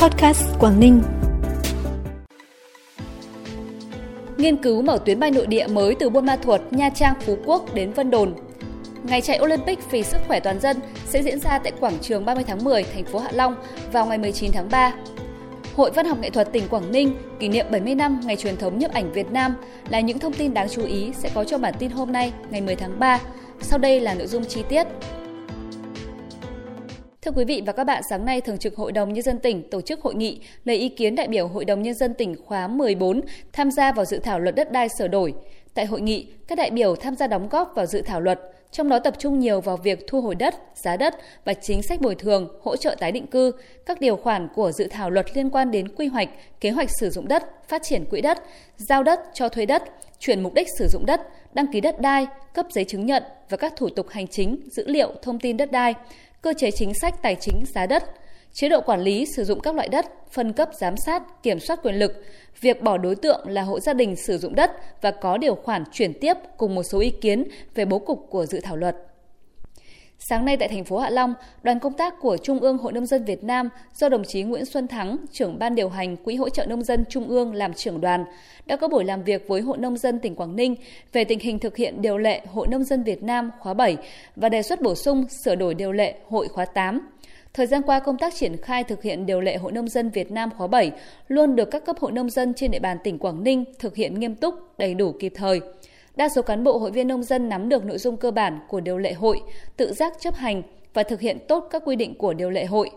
Podcast Quảng Ninh. Nghiên cứu mở tuyến bay nội địa mới từ Buôn Ma Thuột, Nha Trang, Phú Quốc đến Vân Đồn. Ngày chạy Olympic vì sức khỏe toàn dân sẽ diễn ra tại quảng trường 30 tháng 10, thành phố Hạ Long vào ngày 19 tháng 3. Hội Văn học Nghệ thuật tỉnh Quảng Ninh kỷ niệm 70 năm ngày truyền thống nhiếp ảnh Việt Nam là những thông tin đáng chú ý sẽ có trong bản tin hôm nay, ngày 10 tháng 3. Sau đây là nội dung chi tiết. Thưa quý vị và các bạn, sáng nay Thường trực Hội đồng Nhân dân tỉnh tổ chức hội nghị lấy ý kiến đại biểu Hội đồng Nhân dân tỉnh khóa 14 tham gia vào dự thảo luật đất đai sửa đổi. Tại hội nghị, các đại biểu tham gia đóng góp vào dự thảo luật, trong đó tập trung nhiều vào việc thu hồi đất, giá đất và chính sách bồi thường, hỗ trợ tái định cư, các điều khoản của dự thảo luật liên quan đến quy hoạch, kế hoạch sử dụng đất, phát triển quỹ đất, giao đất cho thuê đất, chuyển mục đích sử dụng đất, đăng ký đất đai, cấp giấy chứng nhận và các thủ tục hành chính, dữ liệu, thông tin đất đai, cơ chế chính sách tài chính giá đất, chế độ quản lý sử dụng các loại đất, phân cấp giám sát, kiểm soát quyền lực, việc bỏ đối tượng là hộ gia đình sử dụng đất và có điều khoản chuyển tiếp cùng một số ý kiến về bố cục của dự thảo luật. Sáng nay tại thành phố Hạ Long, đoàn công tác của Trung ương Hội Nông dân Việt Nam do đồng chí Nguyễn Xuân Thắng, trưởng ban điều hành Quỹ hỗ trợ nông dân Trung ương làm trưởng đoàn, đã có buổi làm việc với Hội Nông dân tỉnh Quảng Ninh về tình hình thực hiện điều lệ Hội Nông dân Việt Nam khóa 7 và đề xuất bổ sung sửa đổi điều lệ Hội khóa 8. Thời gian qua, công tác triển khai thực hiện điều lệ Hội Nông dân Việt Nam khóa 7 luôn được các cấp hội nông dân trên địa bàn tỉnh Quảng Ninh thực hiện nghiêm túc, đầy đủ kịp thời. Đa số cán bộ hội viên nông dân nắm được nội dung cơ bản của điều lệ hội, tự giác chấp hành và thực hiện tốt các quy định của điều lệ hội.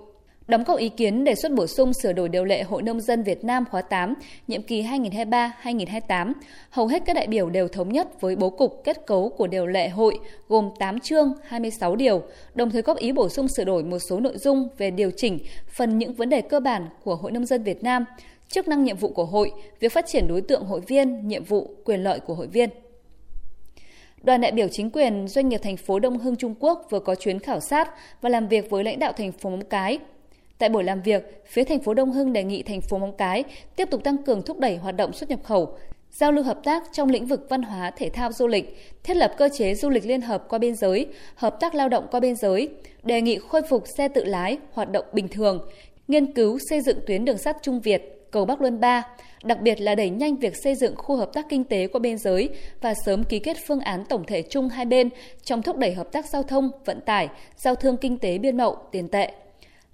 Đóng góp ý kiến đề xuất bổ sung sửa đổi điều lệ Hội Nông dân Việt Nam khóa 8, nhiệm kỳ 2023-2028, hầu hết các đại biểu đều thống nhất với bố cục kết cấu của điều lệ hội gồm 8 chương, 26 điều, đồng thời góp ý bổ sung sửa đổi một số nội dung về điều chỉnh phần những vấn đề cơ bản của Hội Nông dân Việt Nam, chức năng nhiệm vụ của hội, việc phát triển đối tượng hội viên, nhiệm vụ, quyền lợi của hội viên. Đoàn đại biểu chính quyền doanh nghiệp thành phố Đông Hưng Trung Quốc vừa có chuyến khảo sát và làm việc với lãnh đạo thành phố Móng Cái. Tại buổi làm việc, phía thành phố Đông Hưng đề nghị thành phố Móng Cái tiếp tục tăng cường thúc đẩy hoạt động xuất nhập khẩu, giao lưu hợp tác trong lĩnh vực văn hóa, thể thao, du lịch, thiết lập cơ chế du lịch liên hợp qua biên giới, hợp tác lao động qua biên giới, đề nghị khôi phục xe tự lái hoạt động bình thường, nghiên cứu xây dựng tuyến đường sắt Trung Việt, cầu Bắc Luân 3, đặc biệt là đẩy nhanh việc xây dựng khu hợp tác kinh tế qua biên giới và sớm ký kết phương án tổng thể chung hai bên trong thúc đẩy hợp tác giao thông, vận tải, giao thương kinh tế biên mậu, tiền tệ.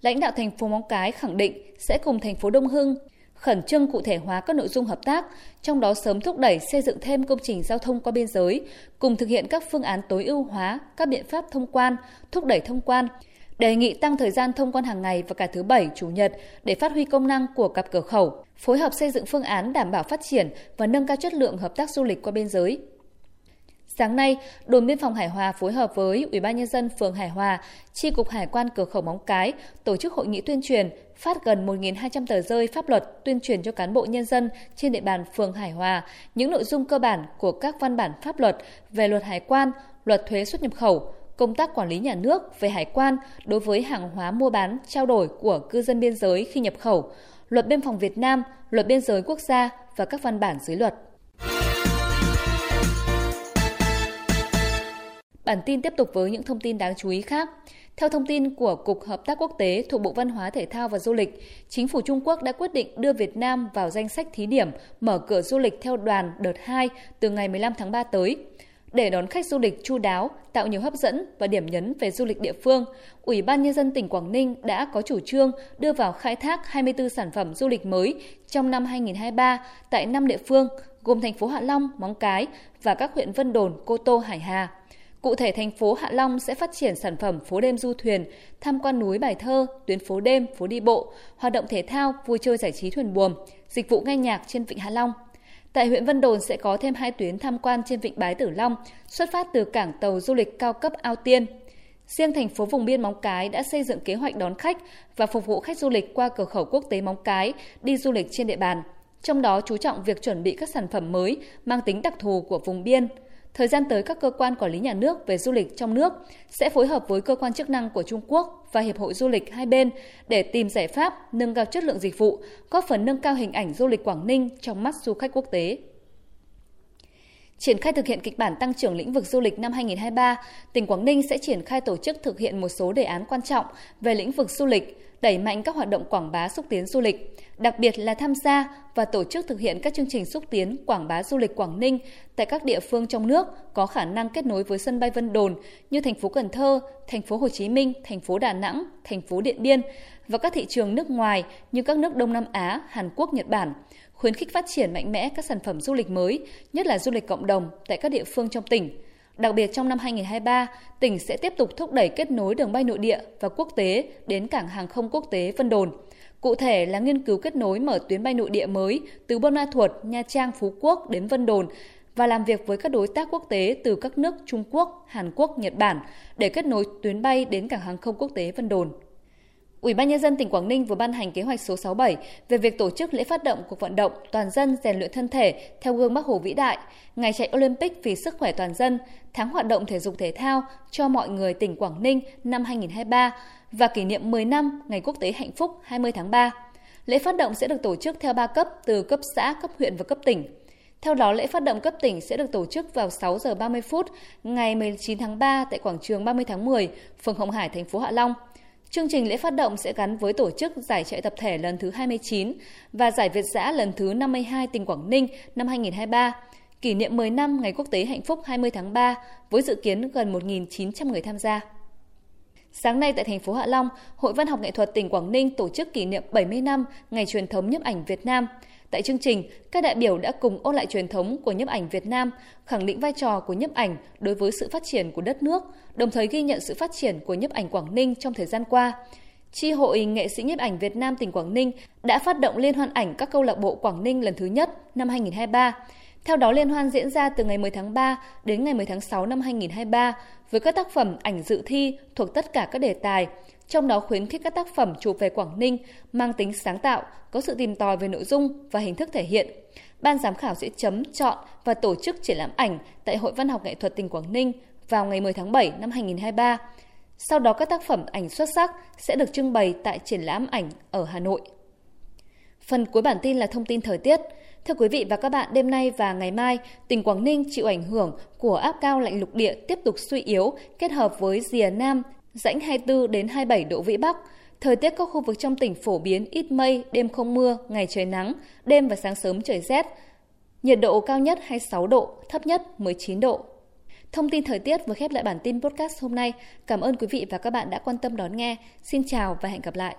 Lãnh đạo thành phố Móng Cái khẳng định sẽ cùng thành phố Đông Hưng khẩn trương cụ thể hóa các nội dung hợp tác, trong đó sớm thúc đẩy xây dựng thêm công trình giao thông qua biên giới, cùng thực hiện các phương án tối ưu hóa các biện pháp thông quan, thúc đẩy thông quan, đề nghị tăng thời gian thông quan hàng ngày và cả thứ Bảy, Chủ nhật để phát huy công năng của cặp cửa khẩu, phối hợp xây dựng phương án đảm bảo phát triển và nâng cao chất lượng hợp tác du lịch qua biên giới. Sáng nay, đồn biên phòng Hải Hòa phối hợp với Ủy ban nhân dân phường Hải Hòa, Chi cục Hải quan cửa khẩu Móng Cái tổ chức hội nghị tuyên truyền, phát gần 1.200 tờ rơi pháp luật tuyên truyền cho cán bộ nhân dân trên địa bàn phường Hải Hòa những nội dung cơ bản của các văn bản pháp luật về luật hải quan, luật thuế xuất nhập khẩu, công tác quản lý nhà nước về hải quan đối với hàng hóa mua bán, trao đổi của cư dân biên giới khi nhập khẩu, luật biên phòng Việt Nam, luật biên giới quốc gia và các văn bản dưới luật. Bản tin tiếp tục với những thông tin đáng chú ý khác. Theo thông tin của Cục Hợp tác Quốc tế thuộc Bộ Văn hóa Thể thao và Du lịch, chính phủ Trung Quốc đã quyết định đưa Việt Nam vào danh sách thí điểm mở cửa du lịch theo đoàn đợt 2 từ ngày 15 tháng 3 tới. Để đón khách du lịch chu đáo, tạo nhiều hấp dẫn và điểm nhấn về du lịch địa phương, Ủy ban Nhân dân tỉnh Quảng Ninh đã có chủ trương đưa vào khai thác 24 sản phẩm du lịch mới trong năm 2023 tại 5 địa phương, gồm thành phố Hạ Long, Móng Cái và các huyện Vân Đồn, Cô Tô, Hải Hà. Cụ thể, thành phố Hạ Long sẽ phát triển sản phẩm phố đêm du thuyền, tham quan núi bài thơ, tuyến phố đêm, phố đi bộ, hoạt động thể thao, vui chơi giải trí thuyền buồm, dịch vụ nghe nhạc trên Vịnh Hạ Long – Tại huyện Vân Đồn sẽ có thêm hai tuyến tham quan trên vịnh Bái Tử Long, xuất phát từ cảng tàu du lịch cao cấp Ao Tiên. Riêng thành phố vùng biên Móng Cái đã xây dựng kế hoạch đón khách và phục vụ khách du lịch qua cửa khẩu quốc tế Móng Cái đi du lịch trên địa bàn. Trong đó chú trọng việc chuẩn bị các sản phẩm mới mang tính đặc thù của vùng biên – Thời gian tới các cơ quan quản lý nhà nước về du lịch trong nước sẽ phối hợp với cơ quan chức năng của Trung Quốc và Hiệp hội Du lịch hai bên để tìm giải pháp nâng cao chất lượng dịch vụ, góp phần nâng cao hình ảnh du lịch Quảng Ninh trong mắt du khách quốc tế. Triển khai thực hiện kịch bản tăng trưởng lĩnh vực du lịch năm 2023, tỉnh Quảng Ninh sẽ triển khai tổ chức thực hiện một số đề án quan trọng về lĩnh vực du lịch, đẩy mạnh các hoạt động quảng bá xúc tiến du lịch, đặc biệt là tham gia và tổ chức thực hiện các chương trình xúc tiến quảng bá du lịch Quảng Ninh tại các địa phương trong nước có khả năng kết nối với sân bay Vân Đồn như thành phố Cần Thơ, thành phố Hồ Chí Minh, thành phố Đà Nẵng, thành phố Điện Biên và các thị trường nước ngoài như các nước Đông Nam Á, Hàn Quốc, Nhật Bản, khuyến khích phát triển mạnh mẽ các sản phẩm du lịch mới, nhất là du lịch cộng đồng tại các địa phương trong tỉnh. Đặc biệt trong năm 2023, tỉnh sẽ tiếp tục thúc đẩy kết nối đường bay nội địa và quốc tế đến cảng hàng không quốc tế Vân Đồn. Cụ thể là nghiên cứu kết nối mở tuyến bay nội địa mới từ Buôn Ma Thuột, Nha Trang, Phú Quốc đến Vân Đồn và làm việc với các đối tác quốc tế từ các nước Trung Quốc, Hàn Quốc, Nhật Bản để kết nối tuyến bay đến cảng hàng không quốc tế Vân Đồn. Ủy ban nhân dân tỉnh Quảng Ninh vừa ban hành kế hoạch số 67 về việc tổ chức lễ phát động cuộc vận động toàn dân rèn luyện thân thể theo gương Bắc Hồ vĩ đại, ngày chạy Olympic vì sức khỏe toàn dân, tháng hoạt động thể dục thể thao cho mọi người tỉnh Quảng Ninh năm 2023 và kỷ niệm 10 năm Ngày Quốc tế Hạnh phúc 20 tháng 3. Lễ phát động sẽ được tổ chức theo 3 cấp từ cấp xã, cấp huyện và cấp tỉnh. Theo đó, lễ phát động cấp tỉnh sẽ được tổ chức vào 6 giờ 30 phút ngày 19 tháng 3 tại quảng trường 30 tháng 10, phường Hồng Hải, thành phố Hạ Long – Chương trình lễ phát động sẽ gắn với tổ chức giải chạy tập thể lần thứ 29 và giải Việt giã lần thứ 52 tỉnh Quảng Ninh năm 2023, kỷ niệm 10 năm Ngày Quốc tế Hạnh phúc 20 tháng 3 với dự kiến gần 1.900 người tham gia. Sáng nay tại thành phố Hạ Long, Hội Văn học nghệ thuật tỉnh Quảng Ninh tổ chức kỷ niệm 70 năm Ngày truyền thống nhiếp ảnh Việt Nam – Tại chương trình, các đại biểu đã cùng ôn lại truyền thống của nhiếp ảnh Việt Nam, khẳng định vai trò của nhiếp ảnh đối với sự phát triển của đất nước, đồng thời ghi nhận sự phát triển của nhiếp ảnh Quảng Ninh trong thời gian qua. Chi hội nghệ sĩ nhiếp ảnh Việt Nam tỉnh Quảng Ninh đã phát động liên hoan ảnh các câu lạc bộ Quảng Ninh lần thứ nhất năm 2023. Theo đó, liên hoan diễn ra từ ngày 10 tháng 3 đến ngày 10 tháng 6 năm 2023 với các tác phẩm ảnh dự thi thuộc tất cả các đề tài, trong đó khuyến khích các tác phẩm chụp về Quảng Ninh mang tính sáng tạo, có sự tìm tòi về nội dung và hình thức thể hiện. Ban giám khảo sẽ chấm chọn và tổ chức triển lãm ảnh tại Hội Văn học Nghệ thuật tỉnh Quảng Ninh vào ngày 10 tháng 7 năm 2023. Sau đó các tác phẩm ảnh xuất sắc sẽ được trưng bày tại triển lãm ảnh ở Hà Nội. Phần cuối bản tin là thông tin thời tiết. Thưa quý vị và các bạn, đêm nay và ngày mai, tỉnh Quảng Ninh chịu ảnh hưởng của áp cao lạnh lục địa tiếp tục suy yếu kết hợp với rìa Nam rãnh 24 đến 27 độ vĩ Bắc. Thời tiết các khu vực trong tỉnh phổ biến ít mây, đêm không mưa, ngày trời nắng, đêm và sáng sớm trời rét. Nhiệt độ cao nhất 26 độ, thấp nhất 19 độ. Thông tin thời tiết vừa khép lại bản tin podcast hôm nay. Cảm ơn quý vị và các bạn đã quan tâm đón nghe. Xin chào và hẹn gặp lại.